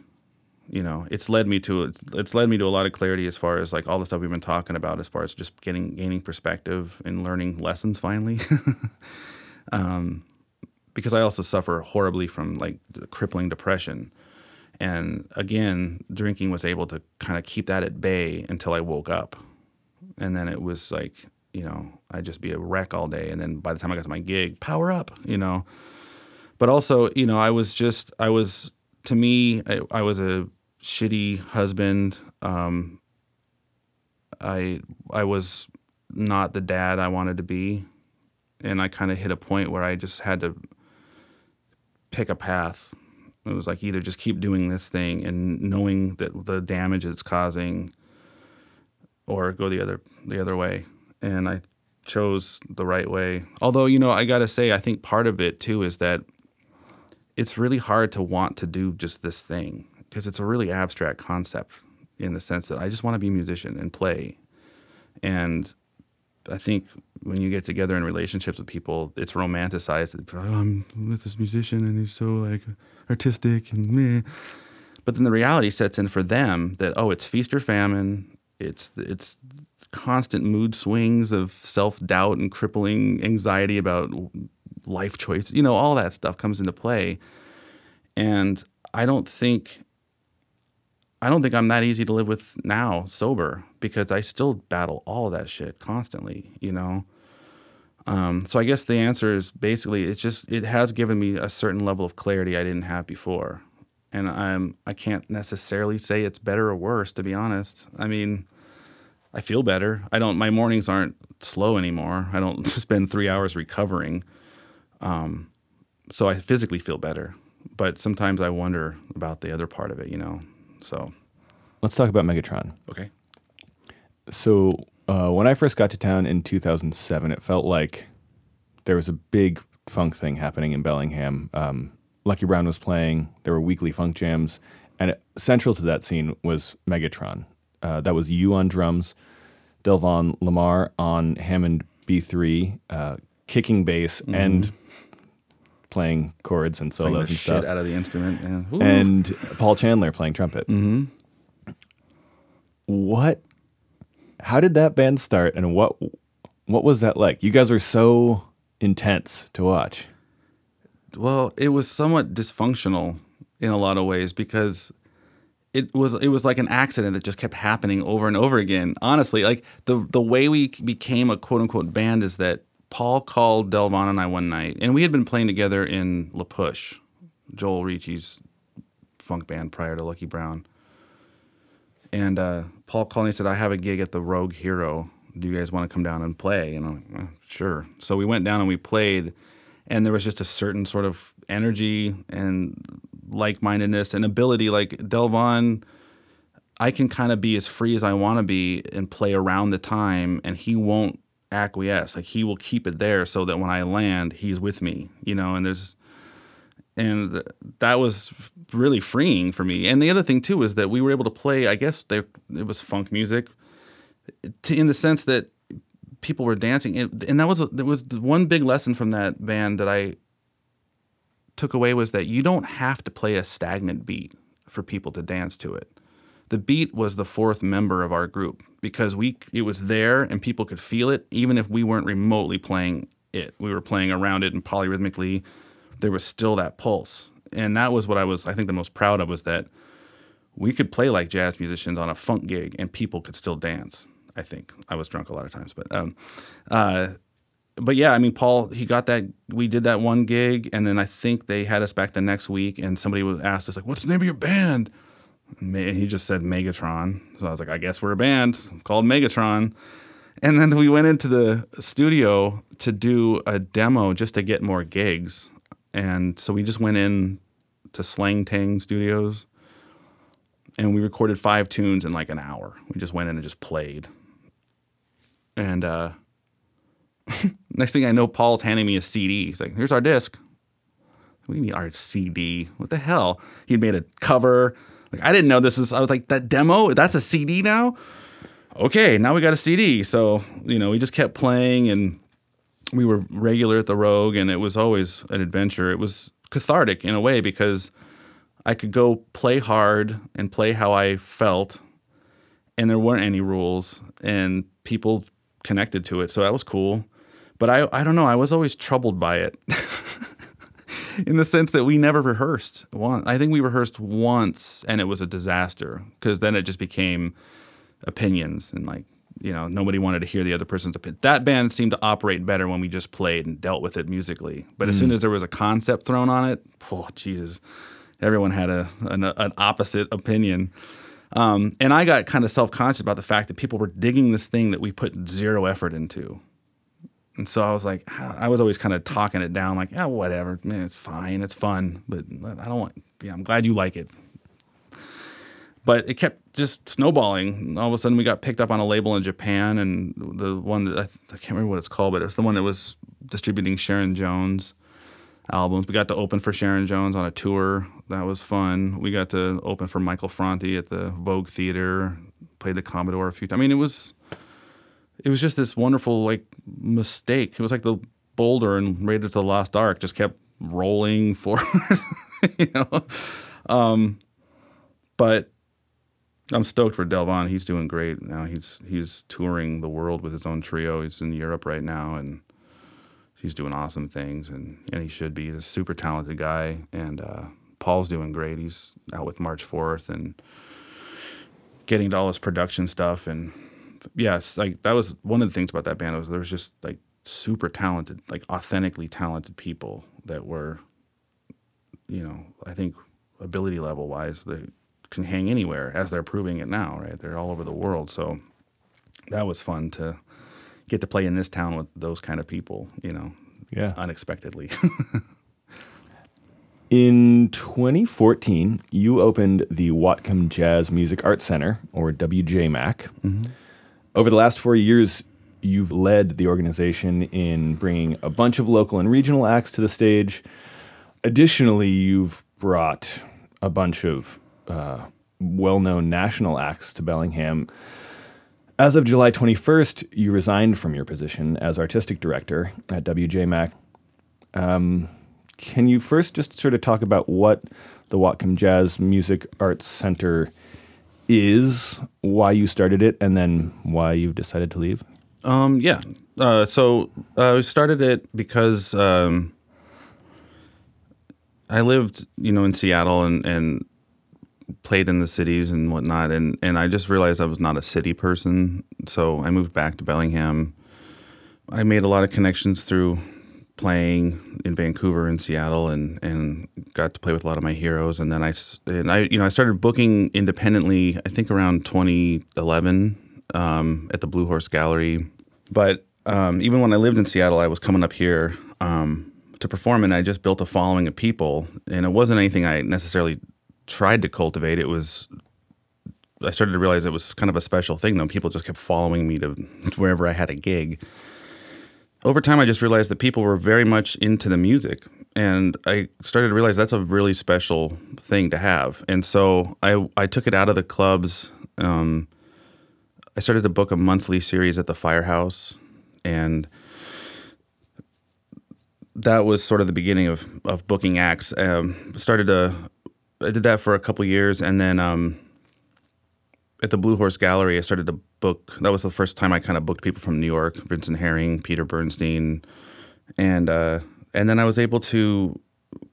You know, it's led me to it's, it's led me to a lot of clarity as far as like all the stuff we've been talking about, as far as just getting gaining perspective and learning lessons finally. um, because I also suffer horribly from like crippling depression, and again, drinking was able to kind of keep that at bay until I woke up, and then it was like you know I'd just be a wreck all day, and then by the time I got to my gig, power up, you know? But also you know i was just i was to me i, I was a shitty husband. Um, i i was not the dad i wanted to be. And i kind of hit a point where i just had to pick a path. It was like either just keep doing this thing and knowing that the damage it's causing or go the other the other way. And i chose the right way. Although you know i got to say i think part of it too is that it's really hard to want to do just this thing because it's a really abstract concept in the sense that I just want to be a musician and play. And I think when you get together in relationships with people, it's romanticized. Oh, I'm with this musician and he's so like artistic and meh. But then the reality sets in for them that oh, it's feast or famine. It's it's constant mood swings of self doubt and crippling anxiety about life choice, you know, all that stuff comes into play. And I don't think I don't think I'm that easy to live with now sober because I still battle all of that shit constantly, you know. Um, so I guess the answer is basically it's just it has given me a certain level of clarity I didn't have before, and I'm I can't necessarily say it's better or worse to be honest. I mean, I feel better. I don't. My mornings aren't slow anymore. I don't spend three hours recovering. Um, so I physically feel better, but sometimes I wonder about the other part of it, you know. So let's talk about Megatron. Okay. So uh, when I first got to town in 2007, it felt like there was a big funk thing happening in Bellingham. Um, Lucky Brown was playing. There were weekly funk jams, and it, central to that scene was Megatron. Uh, that was you on drums, Delvon Lamarr on Hammond B3, uh, kicking bass mm-hmm. and playing chords and solos and stuff out of the instrument, yeah. and Paul Chandler playing trumpet. Mm-hmm. What? How did that band start, and what? What was that like? You guys were so intense to watch. Well, it was somewhat dysfunctional in a lot of ways because it was it was like an accident that just kept happening over and over again. Honestly, like the the way we became a quote unquote band is that Paul called Delvon and I one night, and we had been playing together in La Push, Joel Ricci's funk band prior to Lucky Brown. And uh, Paul called and he said, I have a gig at the Rogue Hero. Do you guys want to come down and play? And I'm like, oh, sure. So we went down and we played, and there was just a certain sort of energy and like mindedness and ability. Like Delvon, I can kind of be as free as I want to be and play around the time, and he won't acquiesce. Like he will keep it there so that when I land, he's with me, you know, and there's and that was really freeing for me. And the other thing too is that we were able to play, I guess there it was funk music in the sense that people were dancing and, and that was there was one big lesson from that band that I took away was that you don't have to play a stagnant beat for people to dance to it. The beat was the fourth member of our group because we it was there and people could feel it even if we weren't remotely playing it. We were playing around it and polyrhythmically there was still that pulse. And that was what I was I think the most proud of was that we could play like jazz musicians on a funk gig and people could still dance. I think I was drunk a lot of times, but um, uh, but yeah, I mean, Paul, he got that. We did that one gig, and then I think they had us back the next week, and somebody was asked us like, "What's the name of your band?" He just said Megatron. So I was like, I guess we're a band called Megatron. And then we went into the studio to do a demo just to get more gigs. And so we just went in to Slang Tang Studios and we recorded five tunes in like an hour. We just went in and just played. And uh, next thing I know, Paul's handing me a CD. He's like, "Here's our disc. You mean our CD? What the hell? He'd made a cover. Like I didn't know this is. I was like, that demo. That's a CD now. Okay, now we got a CD. So you know, we just kept playing, and we were regular at the Rogue, and it was always an adventure. It was cathartic in a way because I could go play hard and play how I felt, and there weren't any rules, and people connected to it. So that was cool. But I, I don't know. I was always troubled by it. in the sense that we never rehearsed once. I think we rehearsed once and it was a disaster because then it just became opinions and like you know nobody wanted to hear the other person's opinion. That band seemed to operate better when we just played and dealt with it musically. But as soon as there was a concept thrown on it, oh Jesus, everyone had a an, an opposite opinion. Um, and I got kind of self conscious about the fact that people were digging this thing that we put zero effort into. And so I was like, ah, I was always kind of talking it down, like, yeah, whatever, man, it's fine, it's fun, but I don't want. Yeah, I'm glad you like it. But it kept just snowballing. All of a sudden, we got picked up on a label in Japan, and the one that I, I can't remember what it's called, but it was the one that was distributing Sharon Jones albums. We got to open for Sharon Jones on a tour. That was fun. We got to open for Michael Franti at the Vogue Theater. Played the Commodore a few times. I mean, it was it was just this wonderful like mistake. It was like the boulder in Raiders of the Lost Ark just kept rolling forward, you know. Um, but I'm stoked for Delvon. He's doing great now. He's he's touring the world with his own trio. He's in Europe right now, and he's doing awesome things. And and he should be. He's a super talented guy. And uh, Paul's doing great. He's out with March Fourth and getting to all his production stuff and yes, like that was one of the things about that band was there was just like super talented, like authentically talented people that were, you know, I think ability level wise, they can hang anywhere as they're proving it now, right? They're all over the world. So that was fun to get to play in this town with those kind of people, you know, Yeah. unexpectedly. In 2014, you opened the Whatcom Jazz Music Arts Center, or WJMAC. Mm-hmm. Over the last four years, you've led the organization in bringing a bunch of local and regional acts to the stage. Additionally, you've brought a bunch of uh, well known national acts to Bellingham. As of July 21st, you resigned from your position as artistic director at WJMAC. Can you first just sort of talk about what the Whatcom Jazz Music Arts Center is, why you started it, and then why you've decided to leave? Um, yeah. Uh, so uh, we started it because um, I lived, you know, in Seattle and, and played in the cities and whatnot, and, and I just realized I was not a city person. So I moved back to Bellingham. I made a lot of connections through playing in Vancouver and Seattle, and, and got to play with a lot of my heroes. And then I and I you know I started booking independently. I think around 2011 um, at the Blue Horse Gallery. But um, even when I lived in Seattle, I was coming up here um, to perform, and I just built a following of people. And it wasn't anything I necessarily tried to cultivate. It was I started to realize it was kind of a special thing though. People just kept following me to wherever I had a gig. Over time, I just realized that people were very much into the music, and I started to realize that's a really special thing to have. And so I I took it out of the clubs. Um, I started to book a monthly series at the Firehouse, and that was sort of the beginning of of booking acts. Um, started to I did that for a couple years, and then um, at the Blue Horse Gallery, I started to book. That was the first time I kind of booked people from New York: Vincent Herring, Peter Bernstein, and uh, and then I was able to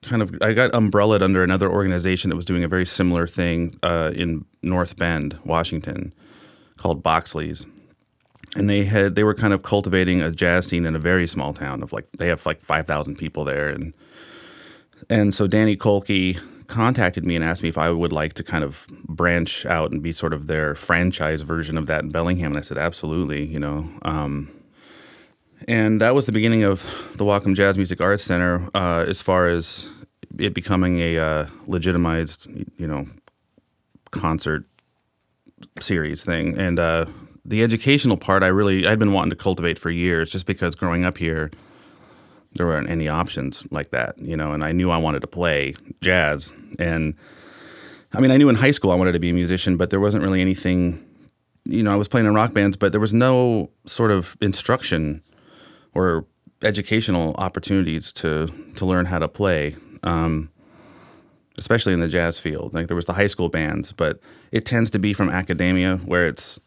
kind of I got umbrellaed under another organization that was doing a very similar thing uh, in North Bend, Washington, called Boxley's. And they had they were kind of cultivating a jazz scene in a very small town of like they have like five thousand people there, and and so Danny Kolke contacted me and asked me if I would like to kind of branch out and be sort of their franchise version of that in Bellingham. And I said, absolutely, you know. Um, and that was the beginning of the Whatcom Jazz Music Arts Center uh, as far as it becoming a uh, legitimized, you know, concert series thing. And uh, the educational part, I really I'd been wanting to cultivate for years, just because growing up here, there weren't any options like that, you know. And I knew I wanted to play jazz, and I mean, I knew in high school I wanted to be a musician, but there wasn't really anything. You know, I was playing in rock bands, but there was no sort of instruction or educational opportunities to to learn how to play. Um, especially in the jazz field. Like there was the high school bands, but it tends to be from academia where it's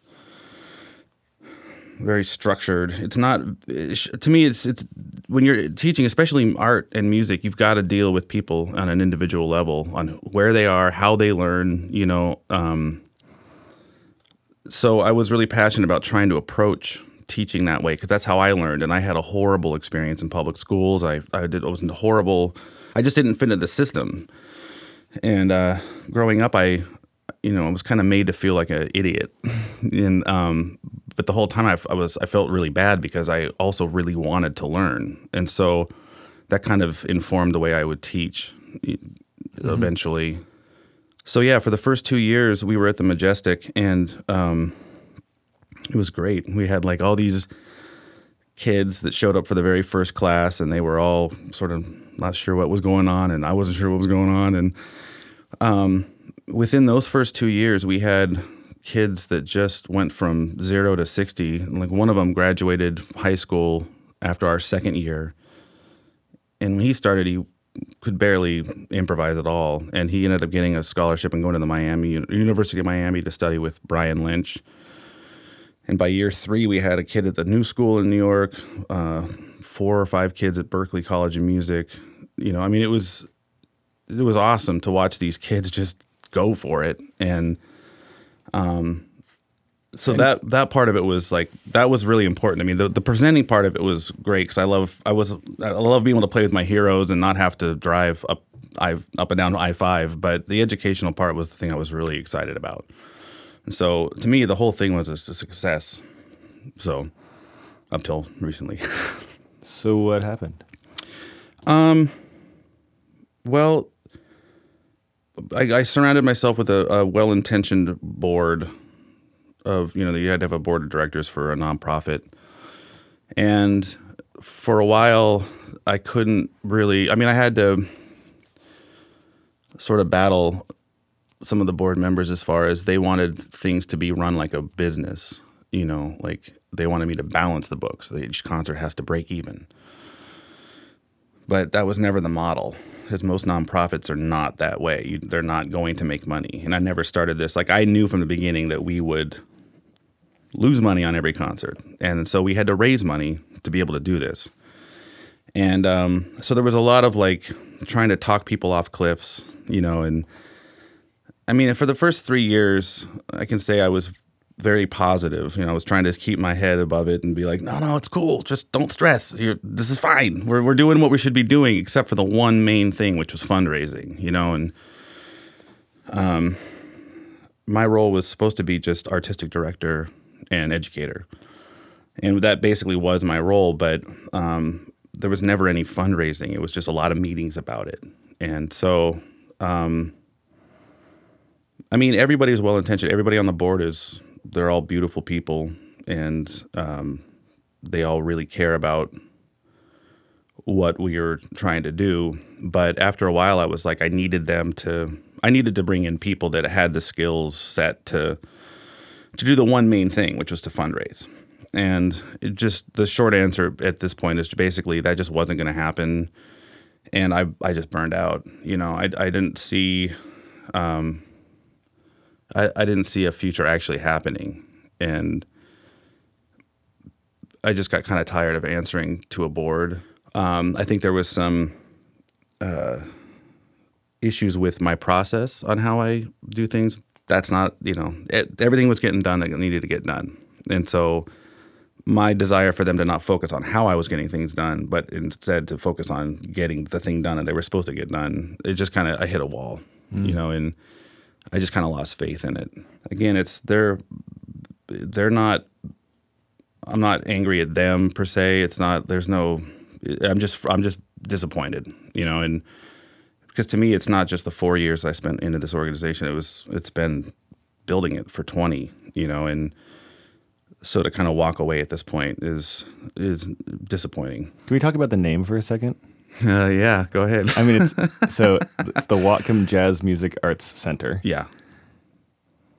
very structured. It's not to me. It's it's when you're teaching, especially art and music, you've got to deal with people on an individual level on where they are, how they learn. You know, um, so I was really passionate about trying to approach teaching that way because that's how I learned. And I had a horrible experience in public schools. I I did I was horrible. I just didn't fit into the system. And uh, growing up, I you know I was kind of made to feel like an idiot. and um, but the whole time I, I was I felt really bad because I also really wanted to learn, and so that kind of informed the way I would teach mm-hmm. eventually. So yeah, for the first two years we were at the Majestic, and um, it was great. We had like all these kids that showed up for the very first class, and they were all sort of not sure what was going on, and I wasn't sure what was going on, and um, within those first two years, we had kids that just went from zero to 60. Like one of them graduated high school after our second year. And when he started, he could barely improvise at all. And he ended up getting a scholarship and going to the Miami University of Miami to study with Brian Lynch. And by year three, we had a kid at the New School in New York, uh, four or five kids at Berklee College of Music. You know, I mean, it was it was awesome to watch these kids just go for it and um so and, that that part of it was like that was really important. I mean, the, the presenting part of it was great because I love I was I love being able to play with my heroes and not have to drive up I up and down I five. But the educational part was the thing I was really excited about. And so to me, the whole thing was a, a success. So up till recently. so what happened? Um. Well, I, I surrounded myself with a, a well-intentioned board of you know you had to have a board of directors for a nonprofit, and for a while I couldn't really. I mean, I had to sort of battle some of the board members as far as they wanted things to be run like a business. You know, like they wanted me to balance the books. Each concert has to break even. But that was never the model because most nonprofits are not that way. You, they're not going to make money. And I never started this. Like I knew from the beginning that we would lose money on every concert, and so we had to raise money to be able to do this. And um, so there was a lot of like trying to talk people off cliffs, you know. And I mean, for the first three years, I can say I was very positive. You know, I was trying to keep my head above it and be like, no, no, it's cool. Just don't stress. You're, this is fine. We're, we're doing what we should be doing, except for the one main thing, which was fundraising, you know, and um, my role was supposed to be just artistic director and educator. And that basically was my role, but um, there was never any fundraising. It was just a lot of meetings about it. And so, um, I mean, everybody's well intentioned. Everybody on the board is they're all beautiful people, and um, they all really care about what we are trying to do. But after a while, I was like, I needed them to. I needed to bring in people that had the skills set to to do the one main thing, which was to fundraise. And just the short answer at this point is basically that just wasn't going to happen, and I I just burned out. You know, I I didn't see. Um, I, I didn't see a future actually happening. And I just got kind of tired of answering to a board. Um, I think there was some uh, issues with my process on how I do things. That's not, you know, it, everything was getting done that needed to get done. And so my desire for them to not focus on how I was getting things done, but instead to focus on getting the thing done that they were supposed to get done, it just kind of, I hit a wall, mm. you know, and I just kind of lost faith in it. Again, it's they're they're not. I'm not angry at them per se. It's not. There's no. I'm just. I'm just disappointed. You know, and because to me, it's not just the four years I spent into this organization. It was it's been building it for twenty, you know, and so to kind of walk away at this point is is disappointing. Can we talk about the name for a second? Uh, yeah, go ahead. I mean, it's so it's the Whatcom Jazz Music Arts Center. yeah,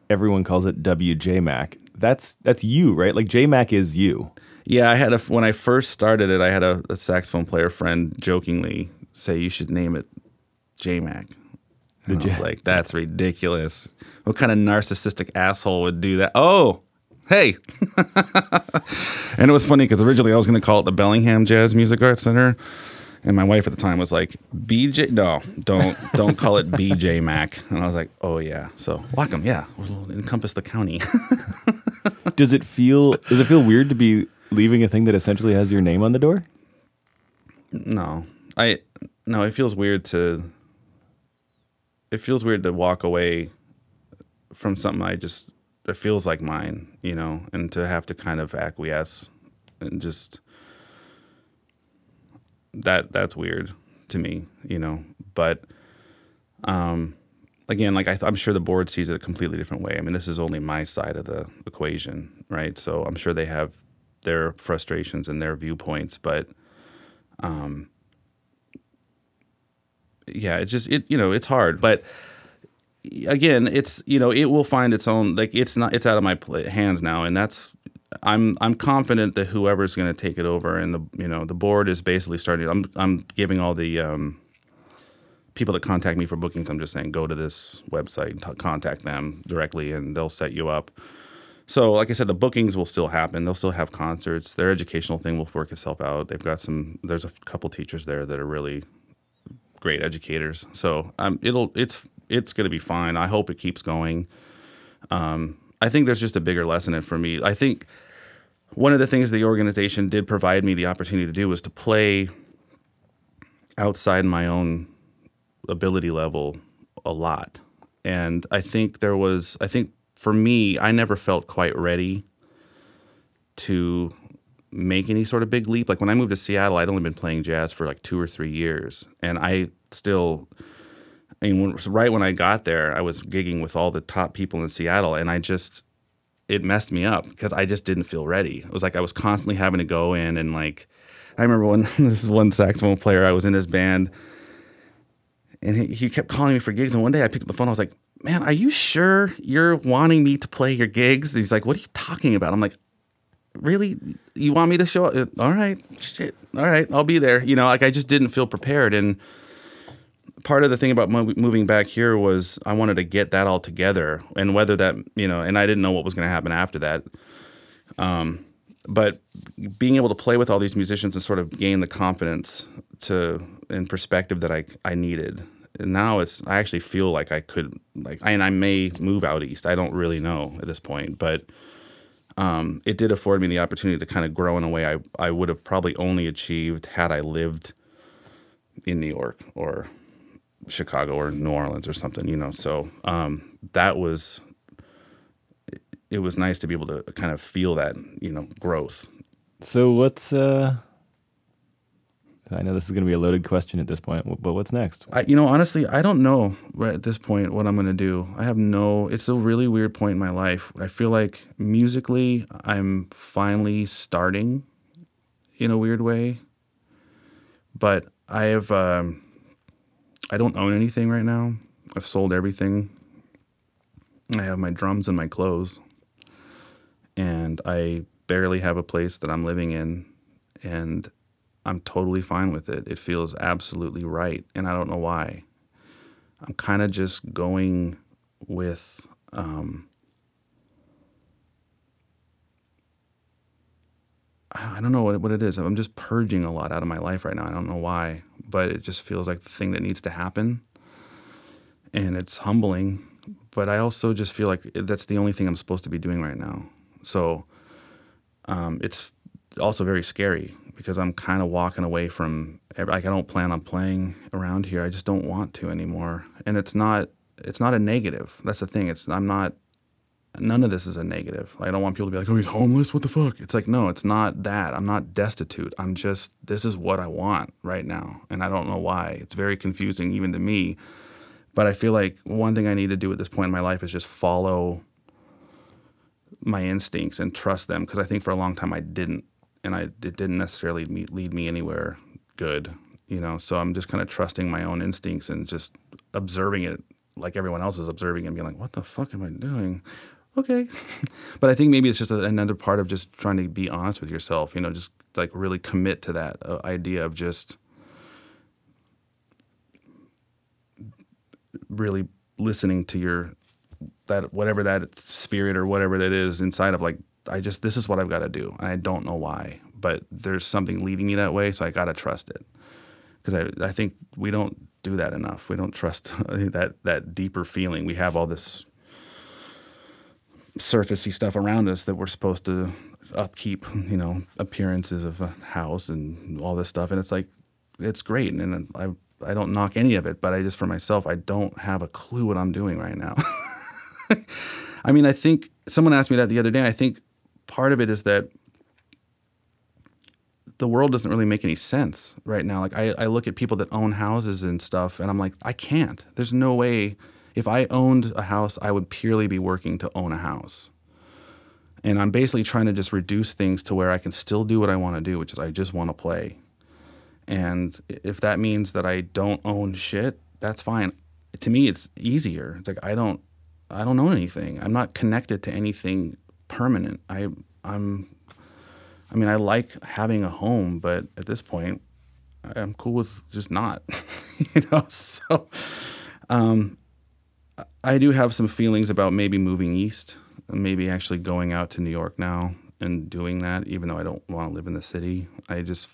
Everyone calls it WJMac. That's that's you, right? Like JMac is you. yeah. I had a when I first started it, I had a, a saxophone player friend jokingly say you should name it JMac. And I was J- like, that's ridiculous. What kind of narcissistic asshole would do that? Oh, hey. and it was funny because originally I was going to call it the Bellingham Jazz Music Arts Center. And my wife at the time was like, BJ, no, don't don't call it BJ Mac. And I was like, oh yeah. So Whatcom, yeah, we'll encompass the county. Does it feel does it feel weird to be leaving a thing that essentially has your name on the door? no, I no, it feels weird to. It feels weird to walk away from something I just it feels like mine, you know, and to have to kind of acquiesce and just that that's weird to me, you know. But um, again, like I, I'm sure the board sees it a completely different way. I mean, this is only my side of the equation, right? So I'm sure they have their frustrations and their viewpoints, but um, yeah, it's just it you know it's hard, but again, it's you know it will find its own like it's not it's out of my hands now, and that's I'm I'm confident that whoever's going to take it over and the you know the board is basically starting. I'm I'm giving all the um, people that contact me for bookings. I'm just saying go to this website, and t- contact them directly, and they'll set you up. So, like I said, the bookings will still happen. They'll still have concerts. Their educational thing will work itself out. They've got some. There's a couple teachers there that are really great educators. So, um, it'll it's it's going to be fine. I hope it keeps going. Um, I think there's just a bigger lesson in for me. I think one of the things the organization did provide me the opportunity to do was to play outside my own ability level a lot. And I think there was, I think for me, I never felt quite ready to make any sort of big leap. Like when I moved to Seattle, I'd only been playing jazz for like two or three years. And I still, I mean, right when I got there, I was gigging with all the top people in Seattle. And I just, it messed me up because I just didn't feel ready. It was like I was constantly having to go in and like, I remember when this one saxophone player, I was in his band and he, he kept calling me for gigs. And one day I picked up the phone. I was like, man, are you sure you're wanting me to play your gigs? He's like, what are you talking about? I'm like, really? You want me to show up? Uh, all right, shit. All right, I'll be there. You know, like I just didn't feel prepared. And part of the thing about mo- moving back here was I wanted to get that all together and whether that, you know, and I didn't know what was going to happen after that. Um, but being able to play with all these musicians and sort of gain the confidence to and perspective that I I needed. And now it's I actually feel like I could like and I may move out east. I don't really know at this point, but um, it did afford me the opportunity to kind of grow in a way I I would have probably only achieved had I lived in New York or Chicago or New Orleans or something, you know. So um, that was it was nice to be able to kind of feel that, you know, growth. So what's uh I know this is going to be a loaded question at this point, but what's next? I, you know, honestly, I don't know right at this point what I'm going to do. I have no, it's a really weird point in my life. I feel like musically, I'm finally starting in a weird way, but I have, um, I don't own anything right now. I've sold everything. I have my drums and my clothes, and I barely have a place that I'm living in, and I'm totally fine with it. It feels absolutely right, and I don't know why. I'm kind of just going with um, I don't know what, what it is. I'm just purging a lot out of my life right now. I don't know why, but it just feels like the thing that needs to happen, and it's humbling. But I also just feel like that's the only thing I'm supposed to be doing right now. So um, it's also very scary because I'm kind of walking away from like I don't plan on playing around here. I just don't want to anymore. And it's not it's not a negative. That's the thing. It's I'm not none of this is a negative. I don't want people to be like, "Oh, he's homeless. What the fuck?" It's like, no, it's not that. I'm not destitute. I'm just this is what I want right now, and I don't know why. It's very confusing even to me. But I feel like one thing I need to do at this point in my life is just follow my instincts and trust them because I think for a long time I didn't, and I it didn't necessarily lead me anywhere good. You know, so I'm just kind of trusting my own instincts and just observing it like everyone else is observing and being like, "What the fuck am I doing?" Okay, but I think maybe it's just a, another part of just trying to be honest with yourself. You know, just like really commit to that uh, idea of just really listening to your that whatever that spirit or whatever that is inside of like I just this is what I've got to do and I don't know why but there's something leading me that way so I got to trust it. Because I I think we don't do that enough. We don't trust that that deeper feeling. We have all this surfacey stuff around us that we're supposed to upkeep you know appearances of a house and all this stuff and it's like it's great and I I don't knock any of it, but I just for myself, I don't have a clue what I'm doing right now. I mean, I think someone asked me that the other day. I think part of it is that the world doesn't really make any sense right now. Like I, I look at people that own houses and stuff, and I'm like, I can't. There's no way. If I owned a house, I would purely be working to own a house. And I'm basically trying to just reduce things to where I can still do what I want to do, which is I just want to play. And if that means that I don't own shit, that's fine. To me, it's easier. It's like I don't, I don't own anything. I'm not connected to anything permanent. I, I'm, I mean, I like having a home, but at this point, I'm cool with just not. you know, so um, I do have some feelings about maybe moving east, maybe actually going out to New York now and doing that, even though I don't want to live in the city. I just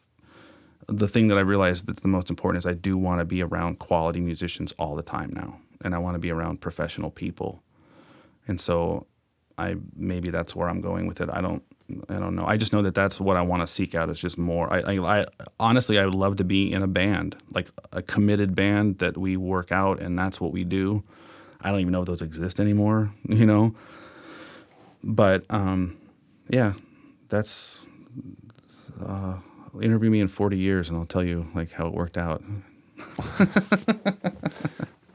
the thing that I realized that's the most important is I do want to be around quality musicians all the time now, and I want to be around professional people, and so I maybe that's where I'm going with it. I don't I don't know. I just know that that's what I want to seek out is just more. I, I, I, honestly I would love to be in a band, like a committed band that we work out and that's what we do. I don't even know if those exist anymore, you know. But um, yeah, that's uh, interview me in 40 years and I'll tell you like how it worked out.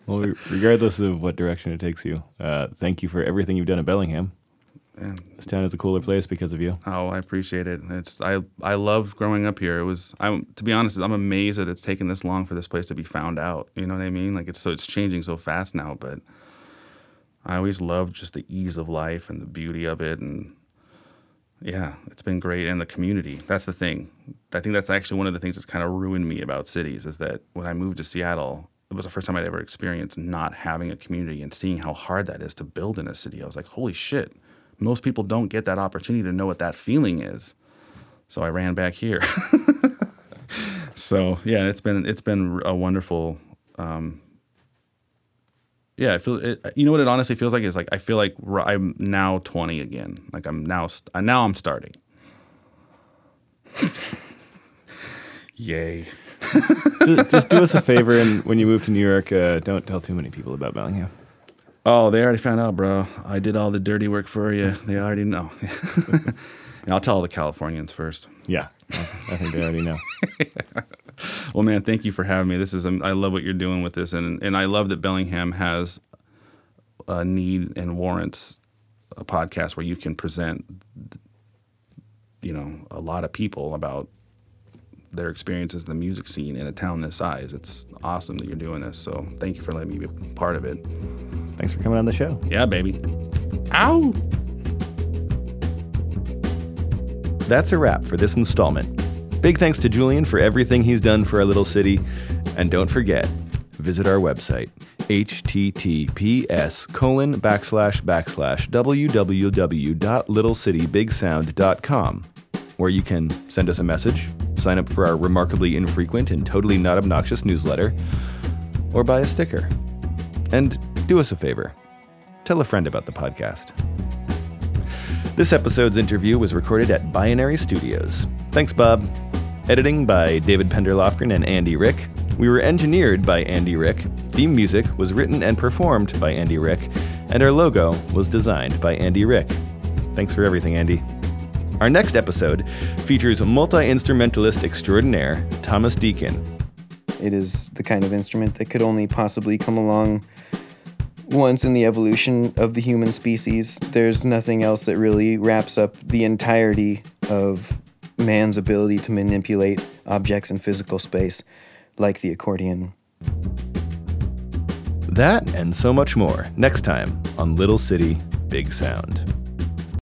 well, regardless of what direction it takes you, uh, thank you for everything you've done at Bellingham. This town is a cooler place because of you. Oh, I appreciate it. It's I I love growing up here. It was I'm to be honest, I'm amazed that it's taken this long for this place to be found out. You know what I mean? Like it's so it's changing so fast now, but I always loved just the ease of life and the beauty of it and yeah, it's been great. And the community. That's the thing. I think that's actually one of the things that's kind of ruined me about cities is that when I moved to Seattle, it was the first time I'd ever experienced not having a community and seeing how hard that is to build in a city. I was like, holy shit, most people don't get that opportunity to know what that feeling is. So I ran back here. so yeah, it's been it's been a wonderful um, yeah, I feel it, you know what it honestly feels like is like I feel like I'm now 20 again. Like I'm now now I'm starting. Yay. just, just, do us a favor and when you move to New York, uh, don't tell too many people about Bellingham. Oh, they already found out, bro. I did all the dirty work for you. They already know. I'll tell all the Californians first. Yeah, I think they already know. well, man, thank you for having me. This is um, I love what you're doing with this, and and I love that Bellingham has a need and warrants a podcast where you can present, you know, a lot of people about their experiences in the music scene in a town this size. It's awesome that you're doing this. So thank you for letting me be part of it. Thanks for coming on the show. Yeah, baby. Ow. That's a wrap for this installment. Big thanks to Julian for everything he's done for our little city. And don't forget, visit our website, https colon backslash backslash www.littlecitybigsound.com, where you can send us a message, sign up for our remarkably infrequent and totally not obnoxious newsletter, or buy a sticker. And do us a favor tell a friend about the podcast. This episode's interview was recorded at Binary Studios. Thanks, Bob. Editing by David Pender Lofgren and Andy Rick, We were engineered by Andy Rick, theme music was written and performed by Andy Rick, and our logo was designed by Andy Rick. Thanks for everything, Andy. Our next episode features multi instrumentalist extraordinaire Thomas Deacon. It is the kind of instrument that could only possibly come along once in the evolution of the human species. There's nothing else that really wraps up the entirety of man's ability to manipulate objects in physical space like the accordion. That and so much more next time on Little City, Big Sound.